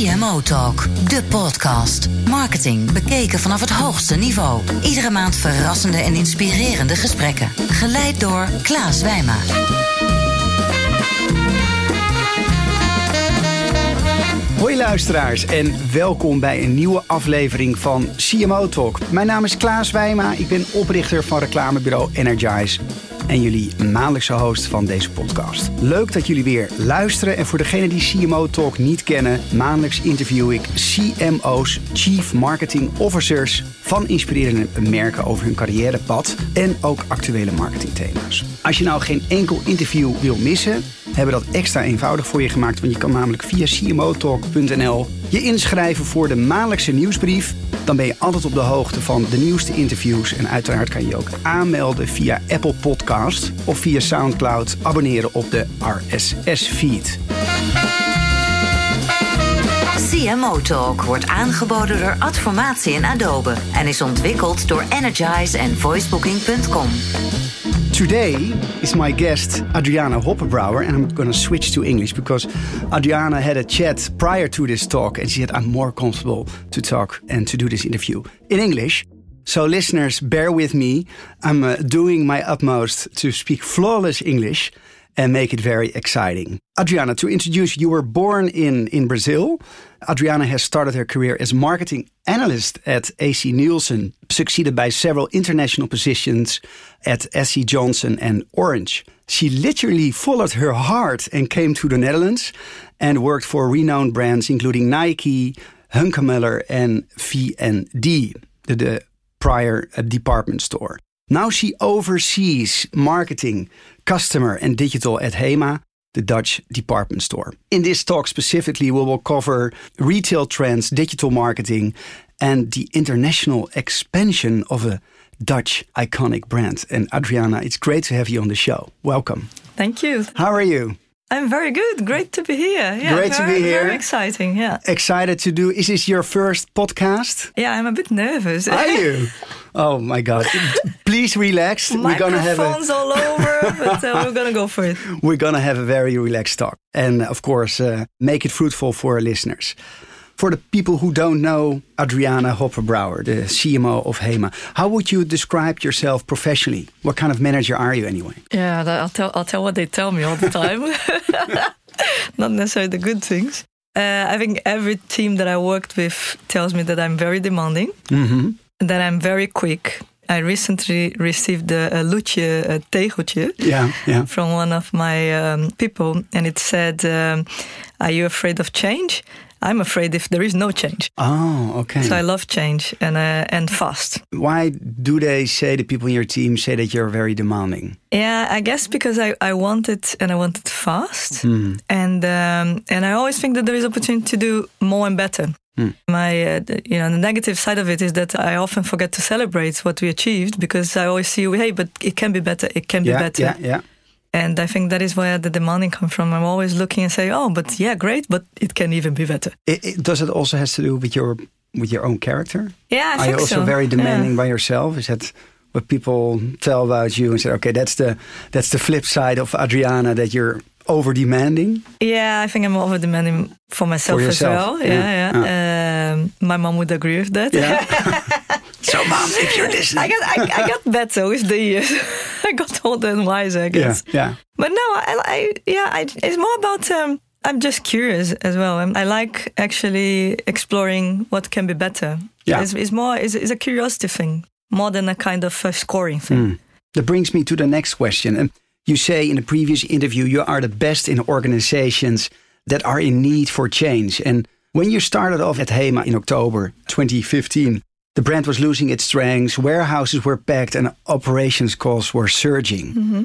CMO Talk, de podcast. Marketing bekeken vanaf het hoogste niveau. Iedere maand verrassende en inspirerende gesprekken. Geleid door Klaas Wijma. Hoi luisteraars en welkom bij een nieuwe aflevering van CMO Talk. Mijn naam is Klaas Wijma, ik ben oprichter van reclamebureau Energize en jullie maandelijkse host van deze podcast. Leuk dat jullie weer luisteren en voor degenen die CMO Talk niet kennen, maandelijks interview ik CMO's, Chief Marketing Officers van inspirerende merken over hun carrièrepad en ook actuele marketingthema's. Als je nou geen enkel interview wil missen, hebben dat extra eenvoudig voor je gemaakt. Want je kan namelijk via cmotalk.nl je inschrijven voor de maandelijkse nieuwsbrief. Dan ben je altijd op de hoogte van de nieuwste interviews. En uiteraard kan je je ook aanmelden via Apple Podcast of via Soundcloud. Abonneren op de RSS-feed. CMO Talk wordt aangeboden door Adformatie en Adobe en is ontwikkeld door Energize en voicebooking.com. Today is my guest Adriana Hoppenbrouwer, and I'm going to switch to English because Adriana had a chat prior to this talk, and she said I'm more comfortable to talk and to do this interview in English. So, listeners, bear with me. I'm uh, doing my utmost to speak flawless English and make it very exciting. Adriana, to introduce you were born in, in Brazil. Adriana has started her career as marketing analyst at AC Nielsen, succeeded by several international positions at SC Johnson and Orange. She literally followed her heart and came to the Netherlands and worked for renowned brands including Nike, Hunkemöller and V&D, the, the prior uh, department store. Now she oversees marketing, customer and digital at HEMA, the Dutch department store. In this talk specifically, we will cover retail trends, digital marketing, and the international expansion of a Dutch iconic brand. And Adriana, it's great to have you on the show. Welcome. Thank you. How are you? I'm very good. Great to be here. Yeah, Great to very, be here. Very exciting. Yeah. Excited to do. Is this your first podcast? Yeah, I'm a bit nervous. Are you? Oh my God! Please relax. we're gonna have a Microphones all over, but uh, we're gonna go for it. we're gonna have a very relaxed talk, and of course, uh, make it fruitful for our listeners. For the people who don't know Adriana Hoppenbrouwer, the CMO of HEMA, how would you describe yourself professionally? What kind of manager are you anyway? Yeah, I'll tell. I'll tell what they tell me all the time. Not necessarily the good things. Uh, I think every team that I worked with tells me that I'm very demanding, Mm-hmm. that I'm very quick. I recently received a, a Loetje a tegeltje. Yeah, yeah. from one of my um, people, and it said, um, "Are you afraid of change?" I'm afraid if there is no change. Oh, okay. So I love change and uh, and fast. Why do they say the people in your team say that you're very demanding? Yeah, I guess because I, I want it and I want it fast, Hmm. and um, and I always think that there is opportunity to do more and better. Hmm. My, uh, you know, the negative side of it is that I often forget to celebrate what we achieved because I always see, hey, but it can be better. It can be better. yeah, yeah. And I think that is where the demanding comes from. I'm always looking and say, oh, but yeah, great, but it can even be better. It, it, does it also has to do with your with your own character? Yeah, I Are you also so. very demanding Yeah. by yourself? Is that what people tell about you and say, okay, that's the that's the flip side of Adriana that you're over demanding? Yeah, I think I'm over demanding for myself For as well. Yeah, yeah. Um, my mom would agree with that. Yeah. so, mom, if you're listening, I got I, I got better with the years. I got older and wiser, I yeah, guess. yeah, But no, I, I yeah, I, it's more about um, I'm just curious as well. I'm, I like actually exploring what can be better. Yeah. it's, it's more it's, it's a curiosity thing more than a kind of uh, scoring thing. Hmm. That brings me to the next question. And you say in the previous interview, you are the best in organizations that are in need for change. And when you started off at HEMA in October 2015, the brand was losing its strengths, warehouses were packed, and operations costs were surging. Mm-hmm.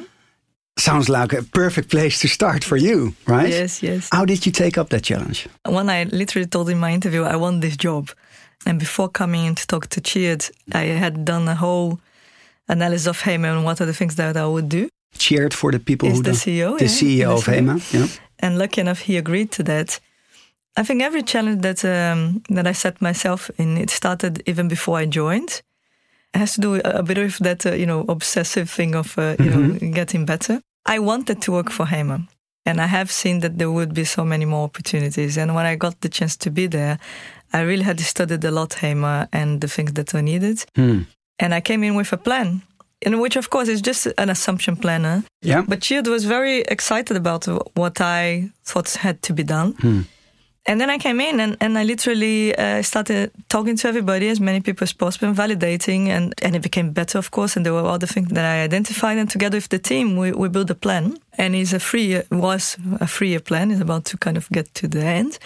Sounds like a perfect place to start for you, right? Yes, yes. How did you take up that challenge? When I literally told in my interview I want this job, and before coming in to talk to Tjeerd, I had done a whole analysis of HEMA and what are the things that I would do. Tjeerd for the people Is who the CEO, the yeah, CEO the of CEO. HEMA. Yeah. And lucky enough, he agreed to that. I think every challenge that um, that I set myself in, it started even before I joined. It has to do a, bit with that, uh, you know, obsessive thing of, uh, you know, getting better. I wanted to work for HEMA. And I have seen that there would be so many more opportunities. And when I got the chance to be there, I really had studied a lot HEMA and the things that were needed. Hmm. And I came in with a plan, in which, of course, is just an assumption planner. Yeah. But Tjeerd was very excited about what I thought had to be done. Hmm. And then I came in and, and I literally uh, started talking to everybody, as many people as possible, and validating. And, and it became better, of course. And there were other things that I identified. And together with the team, we, we built a plan. And it's a three was a three year plan. It's about to kind of get to the end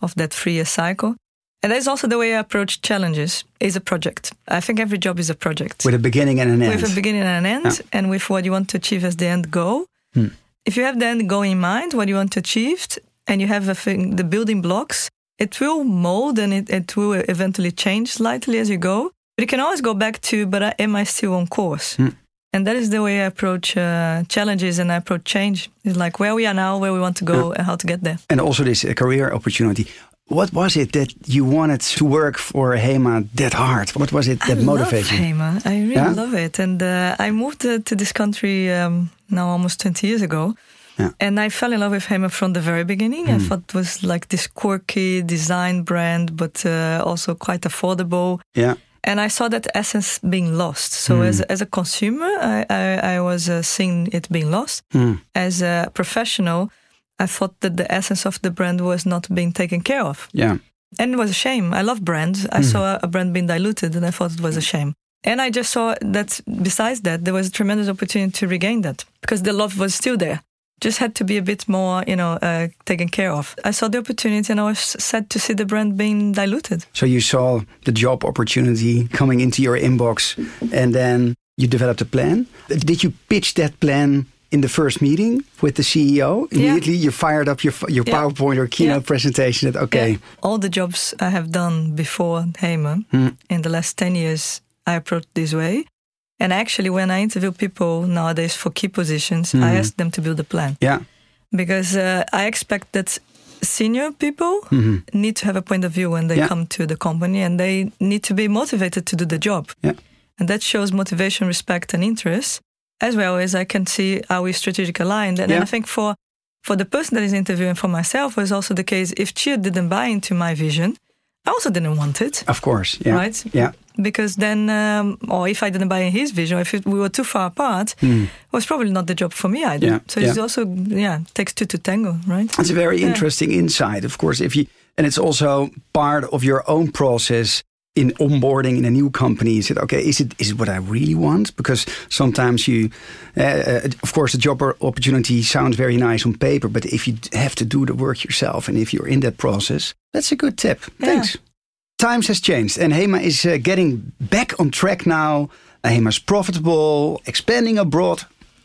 of that three year cycle. And that's also the way I approach challenges. Is a project. I think every job is a project With a beginning and an end. with a beginning and an end, Yeah. and with what you want to achieve as the end goal. Hmm. If you have the end goal in mind, what you want to achieve, and you have a thing, the building blocks, it will mold and it, it will eventually change slightly as you go. But you can always go back to, but I, am I still on course? Hmm. And that is the way I approach uh, challenges and I approach change. It's like where we are now, where we want to go, and how to get there. and also this uh, career opportunity. What was it that you wanted to work for HEMA that hard? What was it that I motivated love you? HEMA. I really Yeah? love it. And uh, I moved uh, to this country um, now almost 20 years ago. Yeah. And I fell in love with HEMA from the very beginning. I thought it was like this quirky design brand, but uh, also quite affordable. Yeah. And I saw that essence being lost. So as, as a consumer, I, I, I was uh, seeing it being lost. Hmm. As a professional, I thought that the essence of the brand was not being taken care of. Yeah. And it was a shame. I love brands. I saw a brand being diluted and I thought it was a shame. And I just saw that besides that, there was a tremendous opportunity to regain that because the love was still there. Just had to be a bit more, you know, uh, taken care of. I saw the opportunity and I was sad to see the brand being diluted. So you saw the job opportunity coming into your inbox and then you developed a plan. Did you pitch that plan in the first meeting with the CEO? Immediately you fired up your your Yeah. PowerPoint or keynote Yeah. presentation that okay, Yeah. All the jobs I have done before HEMA in the last 10 years, I approached this way. And actually, when I interview people nowadays for key positions, I ask them to build a plan. yeah. because uh, I expect that senior people need to have a point of view when they Yeah. come to the company and they need to be motivated to do the job. Yeah. And that shows motivation, respect, and interest, as well as I can see how we strategic aligned. And, Yeah. I think for for the person that is interviewing for myself was also the case. If Tjeerd didn't buy into my vision, I also didn't want it. Of course. Yeah. Right? Yeah. Because then, um, or if I didn't buy his vision, if it, we were too far apart, it was probably not the job for me either. Yeah, So it's also, yeah, takes two to tango, right? It's a very Yeah. interesting insight, of course. If you and it's also part of your own process in onboarding in a new company. is it okay, is it is it what I really want? Because sometimes you, uh, uh, of course, the job opportunity sounds very nice on paper, but if you have to do the work yourself and if you're in that process, that's a good tip. Yeah. Thanks. Times has changed, and Hema is uh, getting back on track now. Uh, Hema's profitable, expanding abroad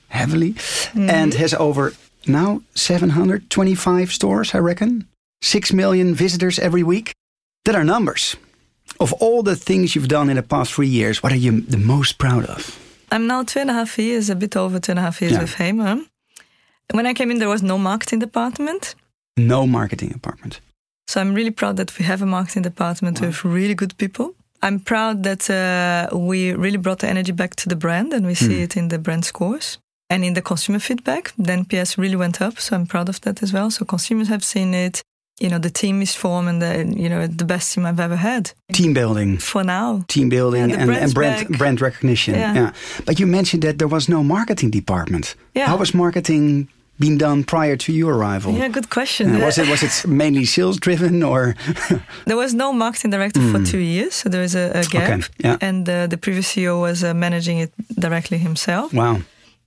heavily, and has over now 725 stores, I reckon. Six million visitors every week. That are numbers. Of all the things you've done in the past three years, what are you the most proud of? I'm now two and a half years, a bit over two and a half years Yeah. with HEMA. When I came in, there was no marketing department. No marketing department. So I'm really proud that we have a marketing department with really good people. I'm proud that uh, we really brought the energy back to the brand and we see it in the brand scores and in the consumer feedback. The NPS really went up. So I'm proud of that as well. So consumers have seen it. You know, the team is formed and the, you know, the best team I've ever had Team building. for now. Team building Yeah, and, and brand back. brand recognition. Yeah. But you mentioned that there was no marketing department. Yeah. How was marketing being done prior to your arrival? Yeah, good question. Uh, was it was it mainly sales driven or There was no marketing director for two years, so there is a, a gap. Hmm. Okay, yeah. And uh, the previous CEO was uh, managing it directly himself. wow?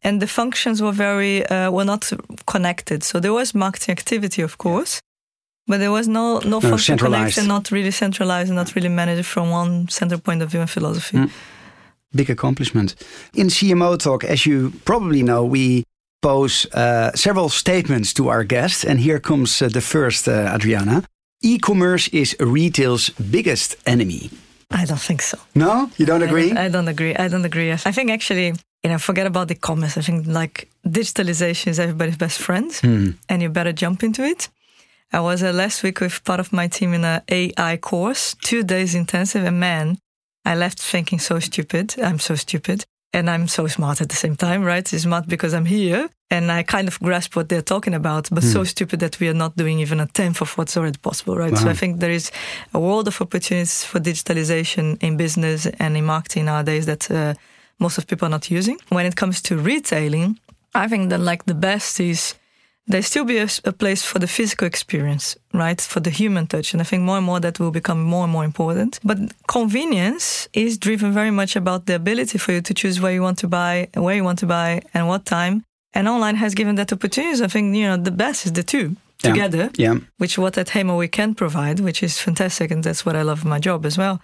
And the functions were very uh, were not connected. So there was marketing activity, of course, but there was no no, function centralized. connection, not really centralized, and not really managed from one central point of view and philosophy. Hmm. Big accomplishment. In CMO Talk, as you probably know, we pose uh, several statements to our guests. And here comes uh, the first, uh, Adriana. E commerce is retail's biggest enemy. I don't think so. No? You don't agree? I, I don't agree. I don't agree. I think actually, you know, forget about the commerce. I think like digitalization is everybody's best friend, Hmm. and you better jump into it. I was uh, last week with part of my team in a AI course, two days intensive, and man, I left thinking so stupid. I'm so stupid. And I'm so smart at the same time, right? It's smart because I'm here and I kind of grasp what they're talking about, but so stupid that we are not doing even a tenth of what's already possible, right? So I think there is a world of opportunities for digitalization in business and in marketing nowadays that uh, most of people are not using. When it comes to retailing, I think that like the best is there still be a place for the physical experience, right? For the human touch. And I think more and more that will become more and more important. But convenience is driven very much about the ability for you to choose where you want to buy, where you want to buy, and what time. And online has given that opportunity. So I think, you know, the best is the two together, Yeah. which what at HEMA we can provide, which is fantastic. And that's what I love in my job as well.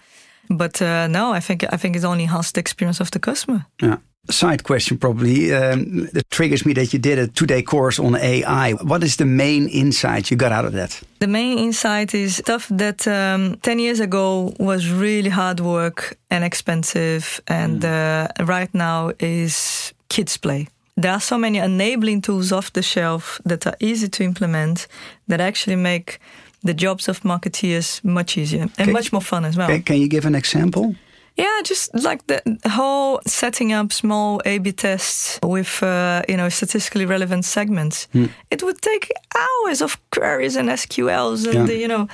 But uh, no, I think I think it's only enhanced the experience of the customer. Yeah. Side question probably. Um, it triggers me that you did a two-day course on AI. What is the main insight you got out of that? The main insight is stuff that um, 10 years ago was really hard work and expensive, and uh, right now is kids' play. There are so many enabling tools off the shelf that are easy to implement that actually make the jobs of marketeers much easier and Okay. much more fun as well. Can, can you give an example? Yeah, just like the whole setting up small A/B tests with uh, you know statistically relevant segments. It would take hours of queries and SQLs and Yeah. the, you know,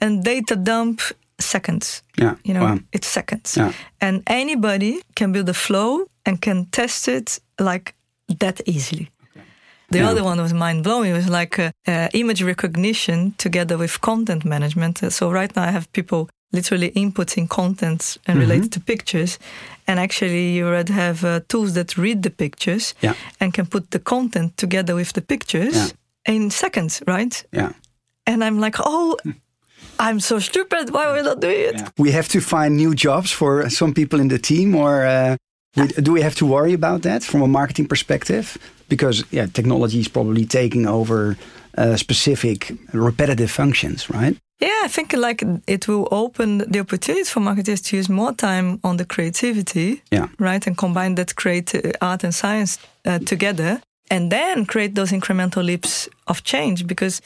and data dump seconds. Yeah. You know, Wow. it's seconds, Yeah. and anybody can build a flow and can test it like that easily. The Yeah. other one was mind blowing. It was like uh, uh, image recognition together with content management. So right now I have people literally inputting content and Mm-hmm. related to pictures, and actually you already have uh, tools that read the pictures Yeah. and can put the content together with the pictures Yeah. in seconds, right? Yeah. And I'm like, oh, I'm so stupid. Why are we not doing it? We have to find new jobs for some people in the team, or uh, do we have to worry about that from a marketing perspective? Because yeah, technology is probably taking over uh, specific repetitive functions, right? Yeah, I think like it will open the opportunities for marketers to use more time on the creativity, Yeah. right, and combine that creative art and science uh, together, and then create those incremental leaps of change. Because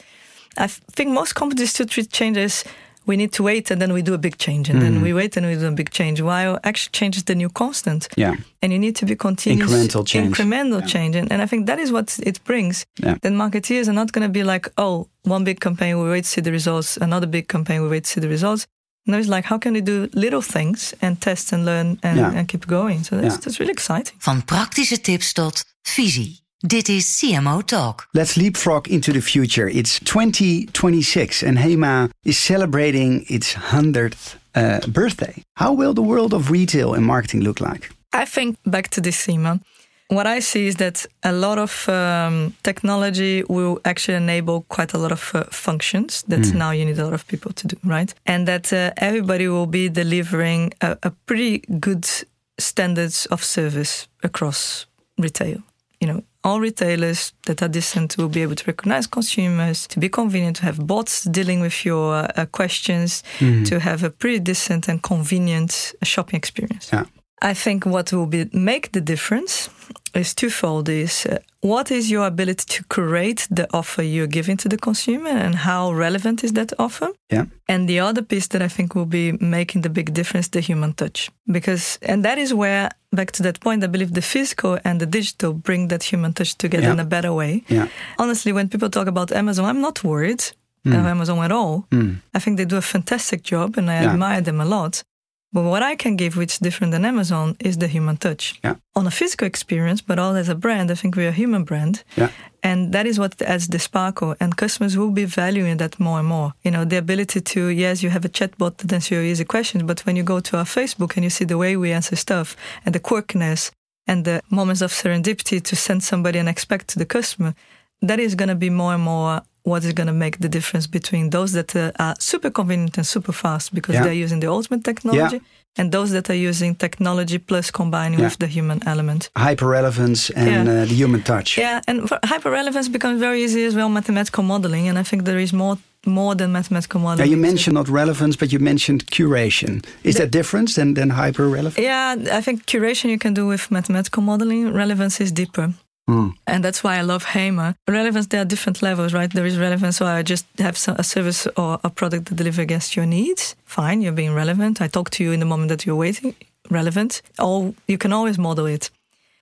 I think most companies still treat change as we need to wait and then we do a big change, and then mm-hmm. we wait and we do a big change. While actually change is the new constant, Yeah. and you need to be continuous Incremental change. incremental change, and, and I think that is what it brings. Yeah. Then marketeers are not going to be like, oh, one big campaign, we wait to see the results. Another big campaign, we wait to see the results. No, it's like, how can we do little things and test and learn and, Yeah. and keep going? So that's, Yeah. that's really exciting. Van praktische tips tot visie. Dit is CMO Talk. Let's leapfrog into the future. It's 2026 and Hema is celebrating its 100th uh, birthday. How will the world of retail and marketing look like? I think back to this theme. What I see is that a lot of um, technology will actually enable quite a lot of uh, functions that now you need a lot of people to do, right? And that uh, everybody will be delivering a, a pretty good standards of service across retail. You know, all retailers that are decent will be able to recognize consumers, to be convenient, to have bots dealing with your uh, questions, to have a pretty decent and convenient shopping experience. Yeah. I think what will be make the difference is twofold: is uh, what is your ability to curate the offer you're giving to the consumer, and how relevant is that offer? Yeah. And the other piece that I think will be making the big difference, the human touch. Because, and that is where, back to that point, I believe the physical and the digital bring that human touch together Yeah. in a better way. Yeah. Honestly, when people talk about Amazon, I'm not worried of Amazon at all. I think they do a fantastic job and I Yeah. admire them a lot. But what I can give, which is different than Amazon, is the human touch. Yeah. On a physical experience, but all as a brand, I think we're a human brand. Yeah. And that is what adds the sparkle. And customers will be valuing that more and more. You know, the ability to, yes, you have a chatbot that answers your easy questions, but when you go to our Facebook and you see the way we answer stuff and the quirkiness and the moments of serendipity to send somebody unexpected to the customer, that is going to be more and more what is going to make the difference between those that uh, are super convenient and super fast because Yeah. they're using the ultimate technology and those that are using technology plus combining Yeah. with the human element. Hyper relevance and Yeah. uh, the human touch. Yeah, and hyper relevance becomes very easy as well mathematical modeling, and I think there is more more than mathematical Now modeling. you mentioned not relevance, but you mentioned curation. Is that different than, than hyper relevance? Yeah, I think curation you can do with mathematical modeling. Relevance is deeper. Hmm. And that's why I love HEMA. Relevance, there are different levels, right? There is relevance, so I just have some, a service or a product that deliver against your needs. Fine, you're being relevant. I talk to you in the moment that you're waiting relevant. All you can always model it,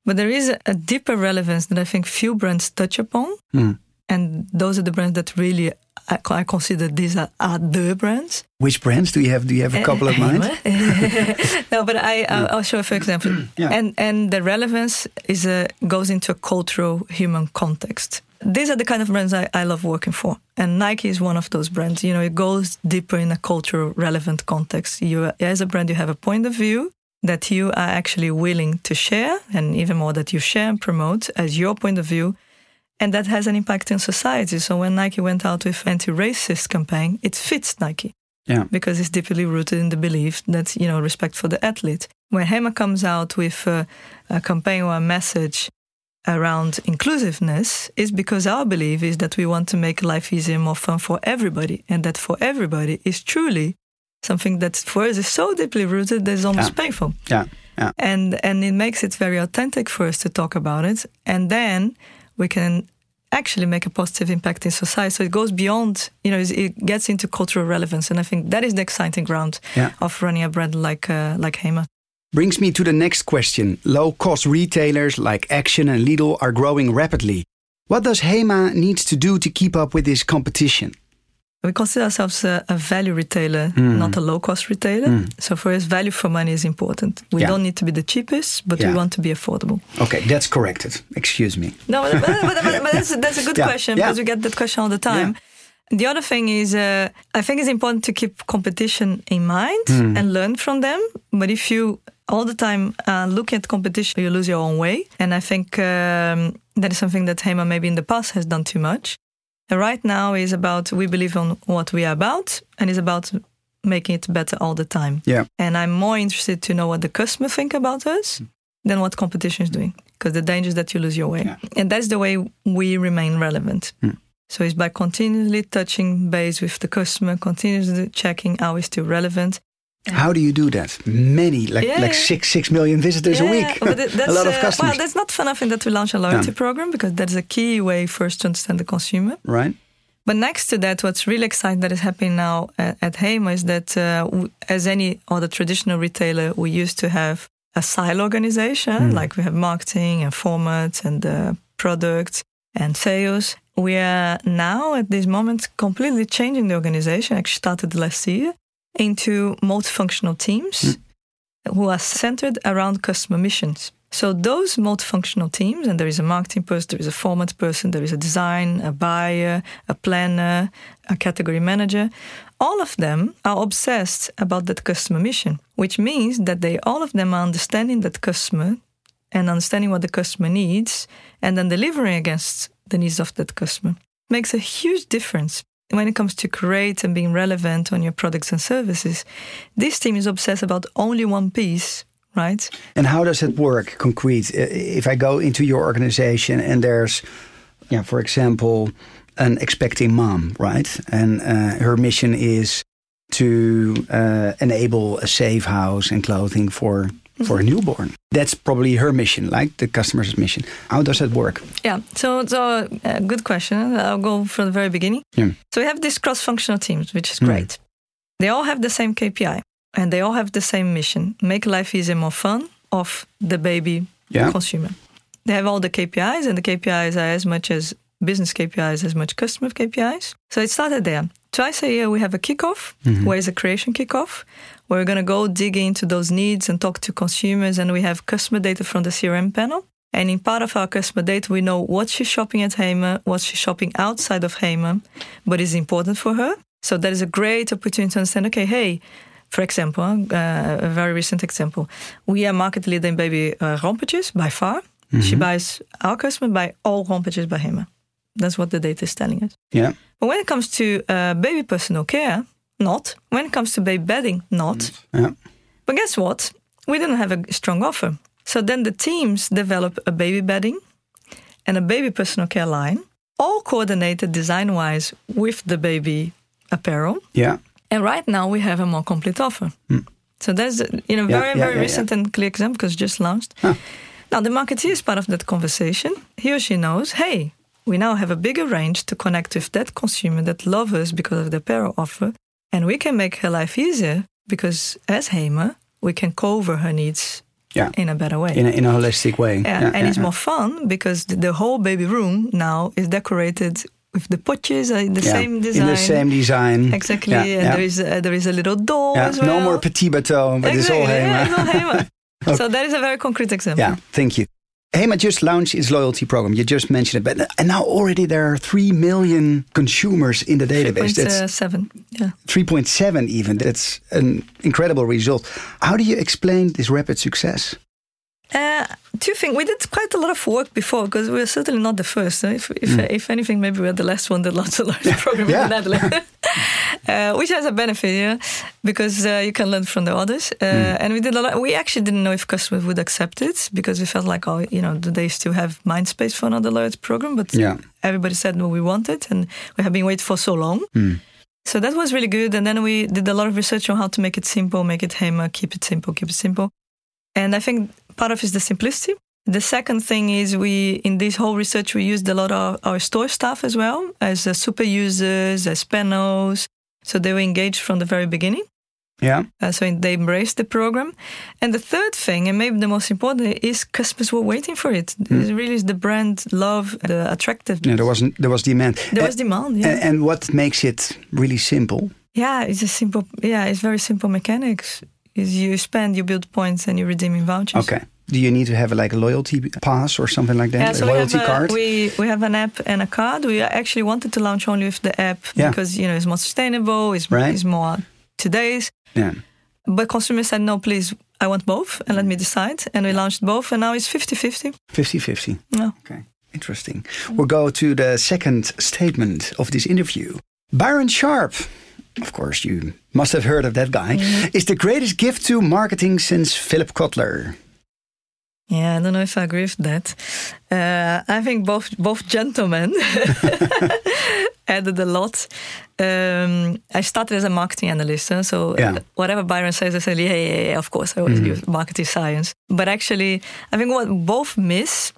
but there is a, a deeper relevance that I think few brands touch upon, Mm. And those are the brands that really I, I consider these are, are the brands. Which brands do you have? Do you have a couple of eh, mind? Eh, no, but I I'll, I'll show a few examples. Yeah. And and the relevance is a goes into a cultural human context. These are the kind of brands I, I love working for, and Nike is one of those brands. You know, it goes deeper in a cultural relevant context. You, as a brand, you have a point of view that you are actually willing to share, and even more that you share and promote as your point of view, and that has an impact in society. So when Nike went out with anti-racist campaign, it fits Nike Yeah. because it's deeply rooted in the belief that you know respect for the athlete. When Hema comes out with a, a campaign or a message around inclusiveness, is because our belief is that we want to make life easier and more fun for everybody, and that for everybody is truly something that for us is so deeply rooted that it's almost Yeah. painful Yeah. Yeah. and and it makes it very authentic for us to talk about it and then we can actually make a positive impact in society so it goes beyond you know it gets into cultural relevance and i think that is the exciting ground Yeah. of running a brand like uh, like hema Brings me to the next question. Low cost retailers like Action and Lidl are growing rapidly. What does HEMA needs to do to keep up with this competition? We consider ourselves a, a value retailer Mm. not a low cost retailer so for us value for money is important we Yeah. don't need to be the cheapest but Yeah. we want to be affordable Okay, that's corrected. Excuse me. No, but, but, but, but, that's, that's a good Yeah, question because we get that question all the time. The other thing is, uh, I think it's important to keep competition in mind Hmm. and learn from them. But if you all the time uh, look at competition, you lose your own way. And I think um, that is something that Hema maybe in the past has done too much. And right now is about we believe on what we are about and is about making it better all the time. Yeah. And I'm more interested to know what the customer think about us hmm. than what competition is doing. Because the danger is that you lose your way. Yeah. And that's the way we remain relevant. Hmm. So it's by continually touching base with the customer, continuously checking are we still relevant. How do you do that? Many, like Yeah, like yeah. six six million visitors a week. but that's, a lot of uh, customers, Well, that's not fun enough in that we launch a loyalty Yeah. program because that's a key way first to understand the consumer. right? But next to that, what's really exciting that is happening now at, at Hema is that, uh, as any other traditional retailer, we used to have a silo organization, like we have marketing and formats and uh, products and sales. We are now at this moment completely changing the organization. Actually, started last year into multifunctional teams hmm. who are centered around customer missions. So those multifunctional teams, and there is a marketing person, there is a format person, there is a design, a buyer, a planner, a category manager, all of them are obsessed about that customer mission, which means that they all of them are understanding that customer and understanding what the customer needs and then delivering against the needs of that customer. Makes a huge difference when it comes to create and being relevant on your products and services. This team is obsessed about only one piece, right? And how does it work concrete? If I go into your organization and there's, yeah, for example, an expecting mom, right? And uh, her mission is to uh, enable a safe house and clothing for for a newborn. That's probably her mission, like the customer's mission. How does that work? Yeah. So, so uh, good question. I'll go from the very beginning. Yeah. So we have these cross-functional teams, which is great. They all have the same KPI and they all have the same mission: make life easier, more fun of the baby Yeah. consumer. They have all the KPIs, and the KPIs are as much as business KPIs as much customer KPIs. So it started there. Twice a year we have a kickoff, where is a creation kickoff, we're gonna go dig into those needs and talk to consumers, and we have customer data from the CRM panel. And in part of our customer data, we know what she's shopping at Hema, what she's shopping outside of Hema, but is important for her. So that is a great opportunity to understand. Okay, hey, for example, uh, a very recent example, we are market leader in baby uh, rompertjes by far. She buys our customer buy all rompertjes by Hema. That's what the data is telling us. Yeah. But when it comes to uh, baby personal care, not. When it comes to baby bedding, not. Yeah. But guess what? We didn't have a strong offer. So then the teams develop a baby bedding and a baby personal care line, all coordinated design wise with the baby apparel. Yeah. And right now we have a more complete offer. Hmm. So that's you know Yeah, very yeah, very yeah, recent and clear example because just launched. Now the marketeer is part of that conversation. He or she knows, hey, we now have a bigger range to connect with that consumer that loves us because of the apparel offer, and we can make her life easier because as Hema we can cover her needs Yeah. in a better way. In a, in a holistic way. Yeah, and it's more fun because the, the whole baby room now is decorated with the potjes, uh, the Yeah. same design. In the same design. Exactly, Yeah, and yeah. there is a, there is a little doll Yeah, as well. No more petit bateau, but exactly, it's all yeah, Hema. it's all Hema. So that is a very concrete example. Yeah, thank you. Hema just launched its loyalty program. You just mentioned it, but and now already there are three million consumers in the database. That's 3.7, yeah. 3.7 even. That's an incredible result. How do you explain this rapid success? Uh, two things. We did quite a lot of work before because we were certainly not the first. If, if, if anything, maybe we're the last one that launched a large program Mm. Yeah. in the Netherlands, uh, which has a benefit, yeah, because uh, you can learn from the others. Uh, Mm. And we did a lot. We actually didn't know if customers would accept it because we felt like, oh, you know, do they still have mind space for another large program? But Yeah. everybody said no, we want it, and we have been waiting for so long. Mm. So that was really good. And then we did a lot of research on how to make it simple, make it HEMA, keep it simple, keep it simple. And I think part of it is the simplicity. The second thing is we, in this whole research, we used a lot of our store staff as well as uh, super users, as panels. So they were engaged from the very beginning. Yeah. Uh, so they embraced the program. And the third thing, and maybe the most important, is customers were waiting for it. It really is the brand love, the attractiveness. Yeah, there wasn't there was demand. There A- was demand, yeah. And, and what makes it really simple? Yeah, it's a simple. Yeah, it's very simple mechanics. Is you spend, you build points, and you redeem in vouchers. Okay. Do you need to have like a loyalty pass or something like that? Yeah, a so we loyalty have a, card? we we have an app and a card. We actually wanted to launch only with the app Yeah. because you know it's more sustainable. It's, Right. it's more today's. yeah. But consumers said no, please. I want both, and let me mm. decide. And we launched both, and now it's 50-50. 50-50. Yeah. Okay. Interesting. We'll go to the second statement of this interview. Byron Sharp, of course, you must have heard of that guy, is the greatest gift to marketing since Philip Kotler. Yeah, I don't know if I agree with that. Uh, I think both both gentlemen added a lot. Um, I started as a marketing analyst, huh, so Yeah. whatever Byron says, I say, yeah, yeah, yeah, of course, I always use marketing science. But actually, I think what both miss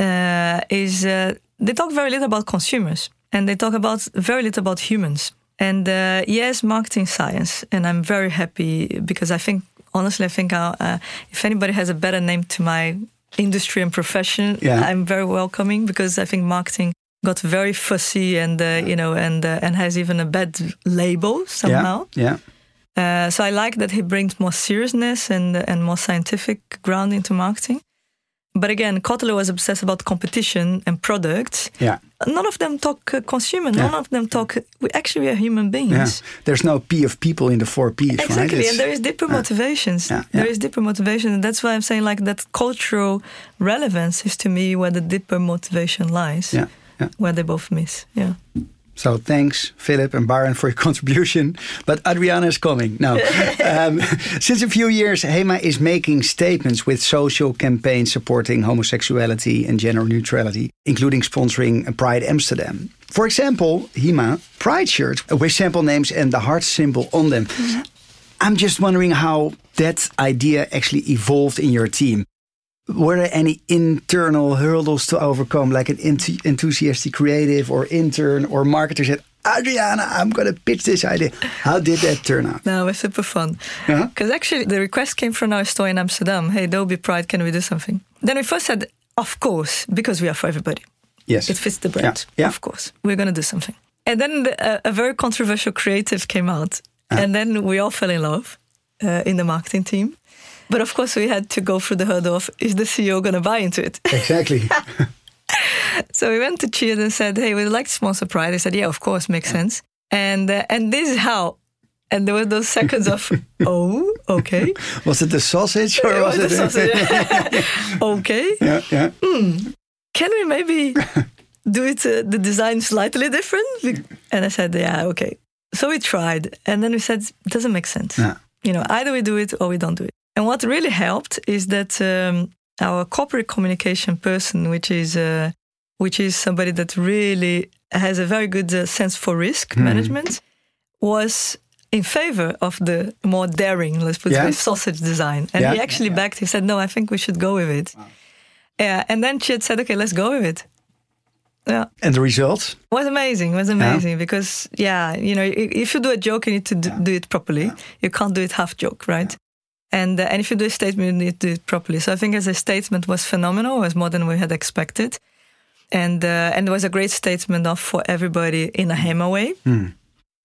uh, is uh, they talk very little about consumers and they talk about very little about humans. And uh, yes, marketing science, and I'm very happy because I think honestly, I think uh, uh, if anybody has a better name to my industry and profession, Yeah. I'm very welcoming because I think marketing got very fussy and uh, you know and uh, and has even a bad label somehow. Yeah. Yeah. Uh, so I like that he brings more seriousness and and more scientific ground into marketing. But again, Kotler was obsessed about competition and products. Yeah. None of them talk uh, consumer. Yeah. None of them talk. We actually are human beings. Yeah. There's no P of people in the four P's, right? Exactly, It's- and there is deeper motivations. Yeah, yeah. is deeper motivation, and that's why I'm saying like that cultural relevance is to me where the deeper motivation lies. yeah. Yeah. Where they both miss. Yeah. So thanks, Philip and Byron, for your contribution. But Adriana is coming. No. um, since a few years, HEMA is making statements with social campaigns supporting homosexuality and gender neutrality, including sponsoring Pride Amsterdam. For example, HEMA Pride shirts with sample names and the heart symbol on them. I'm just wondering how that idea actually evolved in your team. Were there any internal hurdles to overcome, like an ent- enthusiastic creative or intern or marketer said, Adriana, I'm going to pitch this idea. How did that turn out? No, it was super fun. Because actually, the request came from our store in Amsterdam. Hey, Dolby Pride, can we do something? Then we first said, of course, because we are for everybody. Yes. It fits the brand. Yeah, yeah. Of course, we're going to do something. And then the, uh, a very controversial creative came out, Ah. and then we all fell in love uh, in the marketing team. But of course, we had to go through the hurdle of is the CEO going to buy into it? Exactly. so we went to Cheers and said, "Hey, we'd like to sponsor Pride." They said, "Yeah, of course, makes sense." And uh, and this is how. And there were those seconds of, oh, okay, was it the sausage or was It it? was the sausage. okay. yeah, yeah. can we maybe do it uh, the design slightly different and i said yeah okay so we tried and then we said it doesn't make sense Yeah. you know either we do it or we don't do it and what really helped is that um, our corporate communication person which is uh, which is somebody that really has a very good uh, sense for risk Hmm. management was in favor of the more daring let's put Yeah. it sausage design and Yeah. he actually backed he said no i think we should go with it yeah, and then she had said, "Okay, let's go with it." Yeah, And the results? was amazing. It was amazing because yeah, you know, if you do a joke, you need to do, do it properly. You can't do it half joke, right? And, uh, and if you do a statement, you need to do it properly. So I think as a statement was phenomenal, it was more than we had expected. And, uh, and it was a great statement of for everybody in a HEMA way. Mm.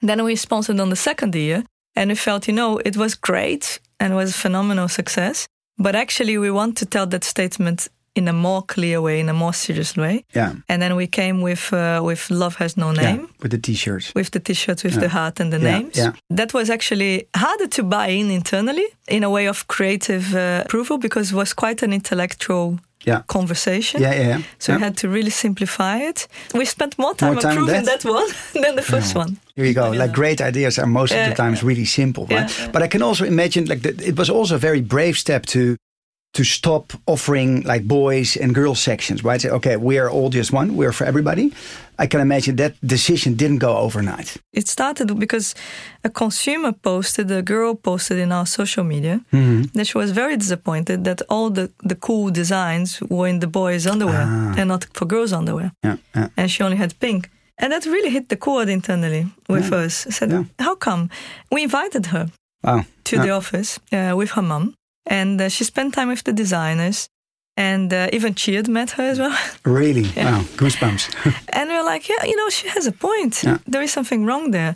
Then we sponsored on the second year and we felt, you know, it was great and was a phenomenal success. But actually, we want to tell that statement in a more clear way, in a more serious way. Yeah. And then we came with uh, with Love Has No Name. Yeah, with the t-shirts. With the t-shirts with Yeah. the heart and the Yeah, names. yeah. That was actually harder to buy in internally in a way of creative uh, approval because it was quite an intellectual Yeah. conversation. Yeah, yeah, yeah. So Yeah. we had to really simplify it. We spent more time More time that? that? one than the first one. Here you go. Like great ideas are most of the times really simple, right? But I can also imagine like that it was also a very brave step to to stop offering like boys and girls sections, right? Say, okay, we are all just one. We're for everybody. I can imagine that decision didn't go overnight. It started because a consumer posted, a girl posted in our social media Mm-hmm. that she was very disappointed that all the, the cool designs were in the boys' underwear Ah. and not for girls' underwear. Yeah, yeah. And she only had pink. And that really hit the chord internally with Yeah. us. I said. How come? We invited her Wow. to the office uh, with her mom, and uh, she spent time with the designers. And uh, even Tjeerd met her as well. Really? Wow. Goosebumps. And we are like, yeah, you know, she has a point. Yeah. There is something wrong there.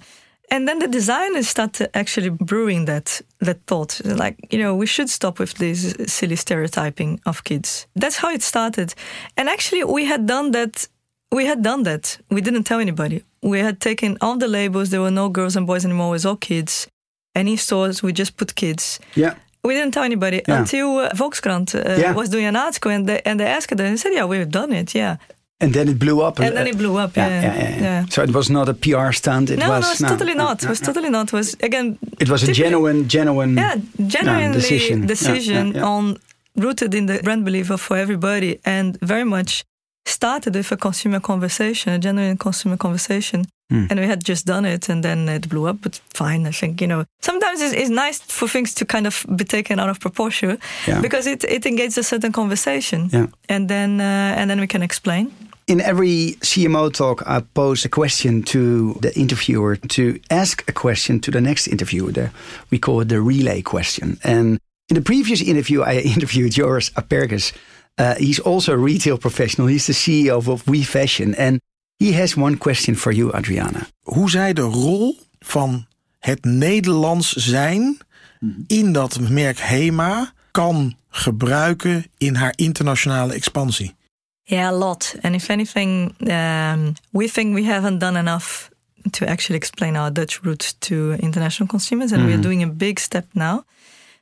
And then the designers started actually brewing that that thought, like you know, we should stop with this silly stereotyping of kids. That's how it started. And actually, we had done that. We had done that. We didn't tell anybody. We had taken all the labels. There were no girls and boys anymore. It was all kids. Any stores, we just put kids. yeah. We didn't tell anybody Yeah. until uh, Volkskrant uh, Yeah. was doing an article, and they and they asked her, and they said, "Yeah, we've done it. Yeah." And then it blew up. And then it blew up. Yeah, Yeah, yeah, yeah. So it was not a PR stunt. It no, was no, it's no, totally no, not. no, It was totally not. It was again. It was a genuine, genuine. Yeah, genuinely decision. decision, on rooted in the brand belief of for everybody, and very much started with a consumer conversation, a genuine consumer conversation. Hmm. And we had just done it, and then it blew up. But fine, I think you know. Sometimes it's, it's nice for things to kind of be taken out of proportion Yeah. because it it engages a certain conversation, Yeah. and then uh, and then we can explain. In every CMO talk, I pose a question to the interviewer to ask a question to the next interviewer. The, we call it the relay question. And in the previous interview, I interviewed Joris Aperghis. Uh, he's also a retail professional. He's the CEO of We Fashion. And he has one question for you, Adriana. hoe zij de rol van het Nederlands zijn in dat merk HEMA kan gebruiken in haar internationale expansie. Yeah, a lot. And if anything, um, we think we haven't done enough to actually explain our Dutch roots to international consumers, and we're doing a big step now.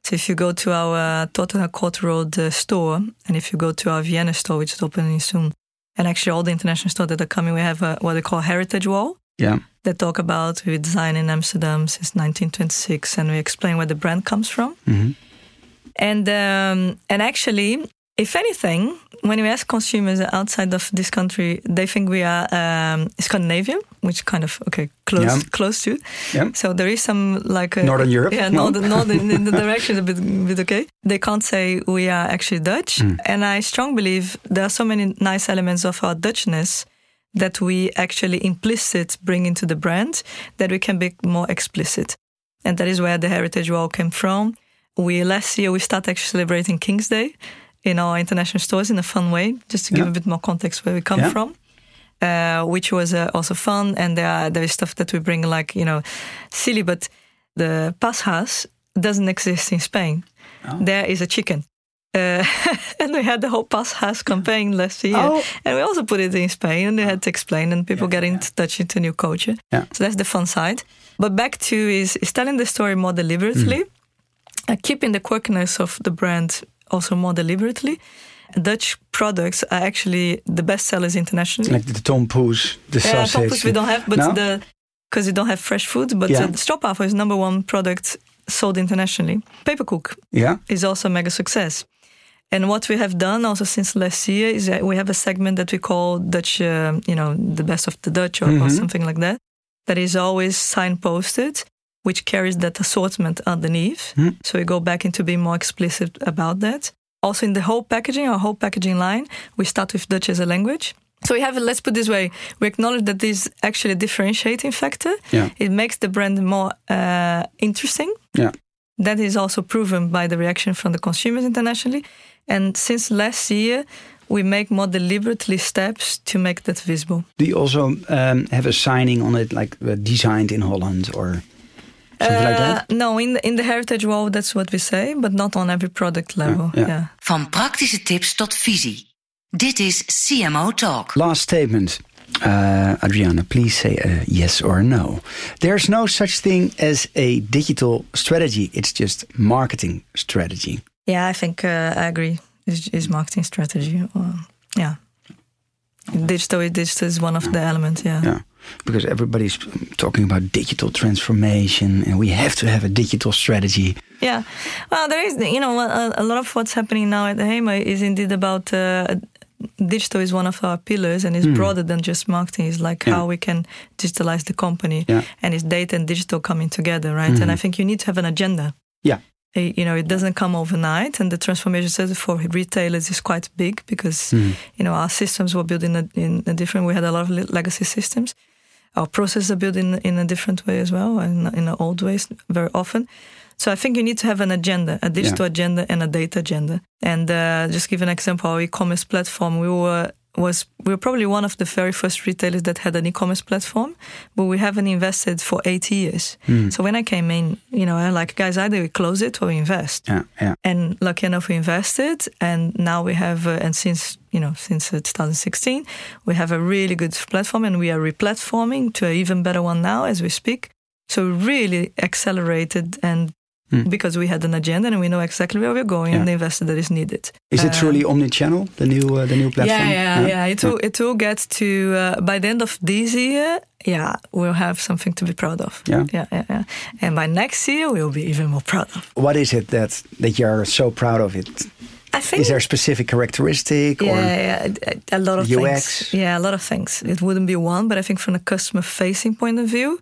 So if you go to our uh, Tottenham Court Road uh, store, and if you go to our Vienna store, which is opening soon, and actually all the international stores that are coming, we have a, what they call heritage wall Yeah. that talk about we design in Amsterdam since 1926, and we explain where the brand comes from. Mhm. And um, and actually, if anything, when we ask consumers outside of this country, they think we are um, Scandinavian, which kind of okay close Yeah. close to. Yeah. So there is some like a, Northern Europe? Yeah, No? northern, northern in the direction a bit, bit okay. They can't say we are actually Dutch, Hmm. and I strongly believe there are so many nice elements of our Dutchness that we actually implicit bring into the brand that we can be more explicit, and that is where the heritage wall came from. We last year we started actually celebrating King's Day in our international stores in a fun way, just to give a bit more context where we come Yeah. from uh, which was uh, also fun. And there, are, there is stuff that we bring, like, you know, silly, but the paashaas doesn't exist in Spain. Oh. There is a chicken. Uh, and we had the whole paashaas campaign last year. Oh. And we also put it in Spain and they had to explain and people get in touch into new culture. Yeah. So that's the fun side. But back to is, is telling the story more deliberately, uh, keeping the quirkiness of the brand also more deliberately. Dutch products are actually the best sellers internationally. Like the Tom Poes, the Yeah, sausage. toppers we don't have, but No? the because we don't have fresh food. But Yeah. the stroopwafel is number one product sold internationally. Papercook Yeah. is also a mega success. And what we have done also since last year is that we have a segment that we call Dutch, uh, you know, the best of the Dutch or, or Mhm. something like that. That is always signposted, which carries that assortment underneath. Hmm. So we go back into being more explicit about that. Also in the whole packaging, our whole packaging line, we start with Dutch as a language. So we have, let's put it this way, we acknowledge that this is actually a differentiating factor. Yeah. It makes the brand more uh, interesting. Yeah. That is also proven by the reaction from the consumers internationally. And since last year, we make more deliberately steps to make that visible. Do you also um, have a signing on it, like uh, designed in Holland or like? Uh, no, in the, in the heritage world, that's what we say, but not on every product level. yeah. yeah. Van praktische tips tot visie. Dit is CMO Talk. Last statement. Uh, Adriana, please say a yes or a no. There's no such thing as a digital strategy. It's just marketing strategy. Yeah, I think uh, I agree. Is is marketing strategy? Uh, yeah, digital. Digital is one of the elements. Yeah. Yeah. Because everybody's talking about digital transformation and we have to have a digital strategy. Yeah. Well, there is, you know, a, a lot of what's happening now at the HEMA is indeed about uh, digital is one of our pillars and is broader than just marketing. It's like Hmm. Yeah. how we can digitalize the company Yeah. and it's data and digital coming together, right? And I think you need to have an agenda. Yeah. Uh, You know, it doesn't come overnight, and the transformation service for retailers is quite big because you know our systems were built in a, in a different. We had a lot of legacy systems. Our processes are built in in a different way as well, and in the old ways very often. So I think you need to have an agenda, a digital agenda and a data agenda. And uh, just give an example, our e-commerce platform, we were was we were probably one of the very first retailers that had an e-commerce platform, but we haven't invested for eight years. So when I came in, you know, I'm like, guys, either we close it or we invest. Yeah, yeah. And lucky enough, we invested, and now we have, uh, and since you know, since uh, 2016, we have a really good platform, and we are replatforming to an even better one now as we speak. So really accelerated, and because we had an agenda and we know exactly where we're going, Yeah. and the investor that is needed. Is it truly omni-channel, the new uh, the new platform? Yeah, yeah, yeah. It will it will get to uh, by the end of this year. Yeah, we'll have something to be proud of. Yeah? yeah, yeah, yeah. And by next year, we'll be even more proud of. What is it that that you're so proud of it? I think Is there a specific characteristic or yeah, yeah, a, a lot of UX? things. Yeah, a lot of things. It wouldn't be one, but I think from a customer facing point of view,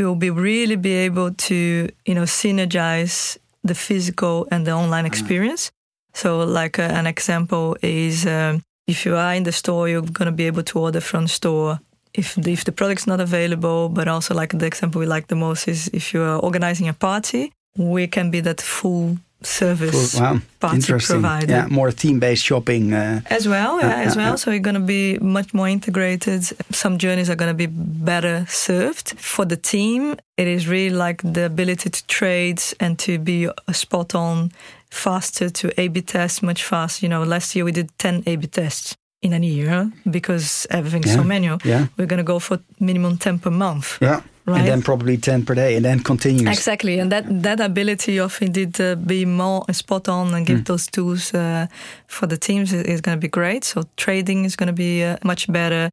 we will be really be able to you know synergize the physical and the online experience. So, like uh, an example is um, if you are in the store, you're going to be able to order from the store. If the, if the product's not available, but also like the example we like the most is if you are organizing a party, we can be that full service Wow, party provider. Yeah, more theme-based shopping. Uh, as well yeah, Yeah, as yeah, well. yeah. so you're going to be much more integrated. Some journeys are going to be better served. For the team it is really like the ability to trade and to be a spot on faster to a b test much faster you know last year we did 10 a b tests in a year because everything's so manual. yeah. we're going to go for minimum 10 per month. Yeah, Right. and then probably ten per day, and then continues. Exactly, and that that ability of indeed uh, be more spot on and give Hmm. those tools uh, for the teams is, is going to be great. So trading is going to be uh, much better.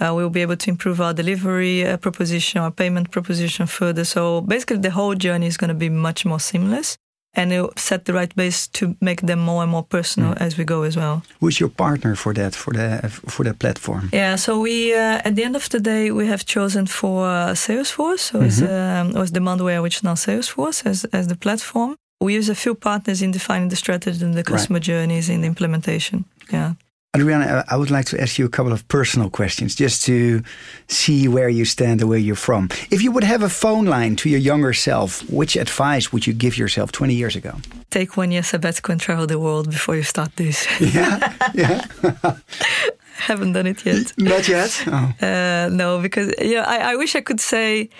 Uh, we'll be able to improve our delivery uh, proposition, our payment proposition further. So basically, the whole journey is going to be much more seamless, and it'll set the right base to make them more and more personal Hmm. as we go as well. Who's your partner for that for the for that platform? Yeah, so we uh, at the end of the day we have chosen for uh, Salesforce, so it's um, was Demandware, which is now Salesforce as as the platform. We use a few partners in defining the strategy and the customer journeys in the implementation. Yeah. Adriana, I- I would like to ask you a couple of personal questions just to see where you stand and where you're from. If you would have a phone line to your younger self, which advice would you give yourself 20 years ago? Take one year sabbatical and travel the world before you start this. Yeah, yeah, Haven't done it yet. not yet. Oh. Uh, no, because yeah, I, I wish I could say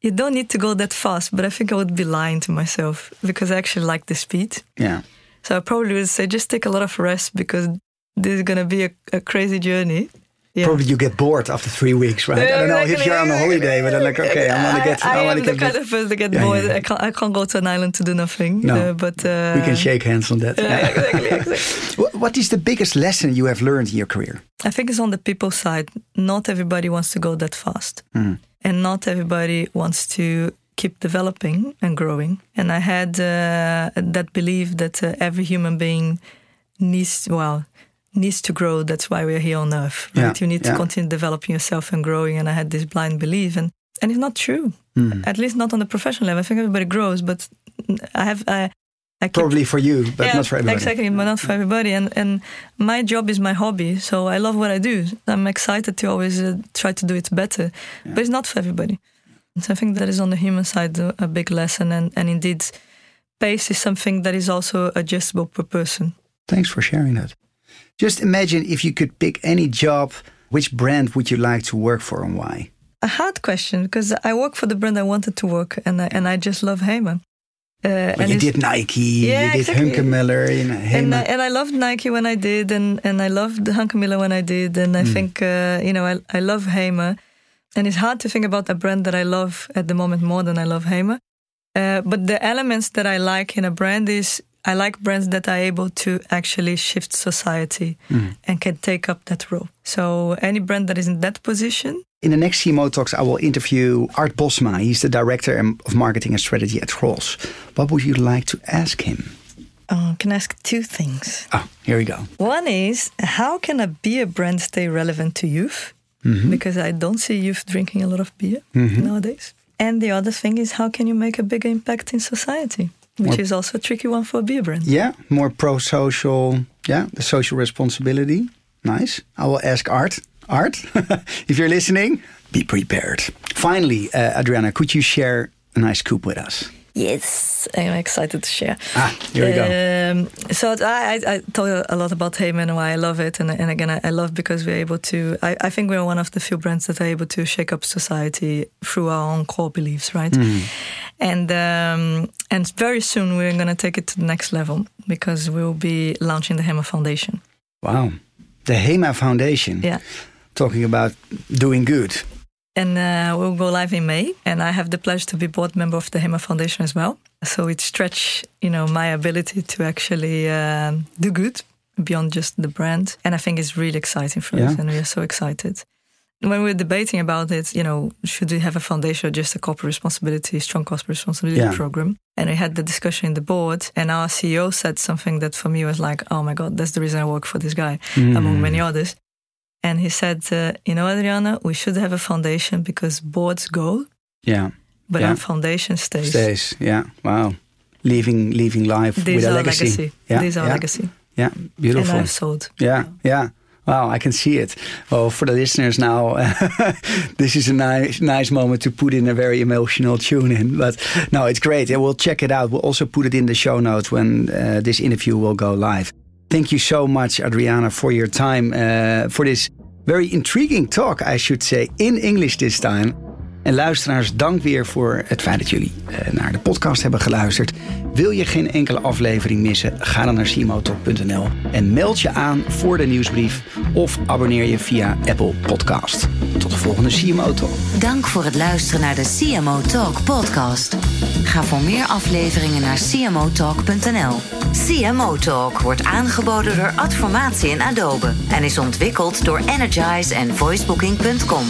you don't need to go that fast, but I think I would be lying to myself because I actually like the speed. Yeah, So I probably would say just take a lot of rest because this is going to be a, a crazy journey. Yeah. probably you get bored after three weeks, right? I don't know if you're on a holiday, but I'm like, okay, I want to get, I, I, I want am to the get. kind of person that get Yeah, bored. yeah. I can't. I can't go to an island to do nothing. No. Uh, but uh, we can shake hands on that. Yeah, exactly, exactly. What is the biggest lesson you have learned in your career? I think it's on the people side. Not everybody wants to go that fast, Hmm. and not everybody wants to keep developing and growing. And I had uh, that belief that uh, every human being needs well needs to grow. That's why we're here on Earth. Right? Yeah, You need yeah. to continue developing yourself and growing. And I had this blind belief, and and it's not true. Hmm. At least not on the professional level. I think everybody grows, but I have I. I keep Probably for you, but yeah, not for everybody. Exactly, but not for everybody. And and my job is my hobby, so I love what I do. I'm excited to always uh, try to do it better, but it's not for everybody. So I think that is on the human side a, a big lesson, and and indeed, pace is something that is also adjustable per person. Thanks for sharing that. Just imagine if you could pick any job, which brand would you like to work for and why? A hard question because I work for the brand I wanted to work, and I, and I just love Hema. Uh, and you did Nike, yeah, you did exactly. Hunkemöller, you know, Hema. And I, and I loved Nike when I did, and, and I loved Hunkemöller when I did, and I Mm. think uh, you know I, I love Hema, and it's hard to think about a brand that I love at the moment more than I love Hema. Uh, but the elements that I like in a brand is I like brands that are able to actually shift society Mm. and can take up that role. So any brand that is in that position, In the next CMO Talks, I will interview Art Bosma. He's the Director of Marketing and Strategy at Ross. What would you like to ask him? oh, can I ask two things. Oh, here we go. One is how can a beer brand stay relevant to youth? Mm-hmm. Because I don't see youth drinking a lot of beer nowadays. And the other thing is how can you make a bigger impact in society? Which is also a tricky one for a beer brand. Yeah, more pro-social. Yeah, the social responsibility. Nice. I will ask Art. Art, if you're listening, be prepared. Finally, uh, Adriana, could you share a nice scoop with us? Yes, I'm excited to share. Ah, here we go. Um, so I, I, I talk a lot about HEMA and why I love it, and, and again, I, I love because we're able to. I, I think we're one of the few brands that are able to shake up society through our own core beliefs, right? And um, and very soon we're going to take it to the next level because we'll be launching the Hema Foundation. Wow. The HEMA Foundation. Yeah. Talking about doing good. And uh, we'll go live in May, and I have the pleasure to be board member of the HEMA Foundation as well. So it stretch, you know, my ability to actually um, do good beyond just the brand, and I think it's really exciting for us, and we are so excited. When we were debating about it, you know, should we have a foundation or just a corporate responsibility, strong corporate responsibility Yeah. program? And we had the discussion in the board, and our CEO said something that for me was like, "Oh my god, that's the reason I work for this guy," among many others. And he said, uh, "You know, Adriana, we should have a foundation because boards go, Yeah. but Yeah. our foundation stays. Stays. Yeah. Wow. Leaving leaving life This with is a our legacy. legacy. Yeah. This is our yeah. legacy. Yeah. beautiful. And. I've sold. Yeah, yeah. Wow, I can see it. Well, for the listeners now, this is a nice, nice moment to put in a very emotional tune in. But no, it's great. And we'll check it out. We'll also put it in the show notes when uh, this interview will go live. Thank you so much, Adriana, for your time, uh, for this very intriguing talk, I should say, in English this time. En luisteraars, dank weer voor het feit dat jullie eh, naar de podcast hebben geluisterd. Wil je geen enkele aflevering missen? Ga dan naar cmotalk.nl en meld je aan voor de nieuwsbrief of abonneer je via Apple Podcast. Tot de volgende CMO Talk. Dank voor het luisteren naar de CMO Talk podcast. Ga voor meer afleveringen naar cmotalk.nl. CMO Talk wordt aangeboden door Adformatie en Adobe en is ontwikkeld door Energize en voicebooking.com.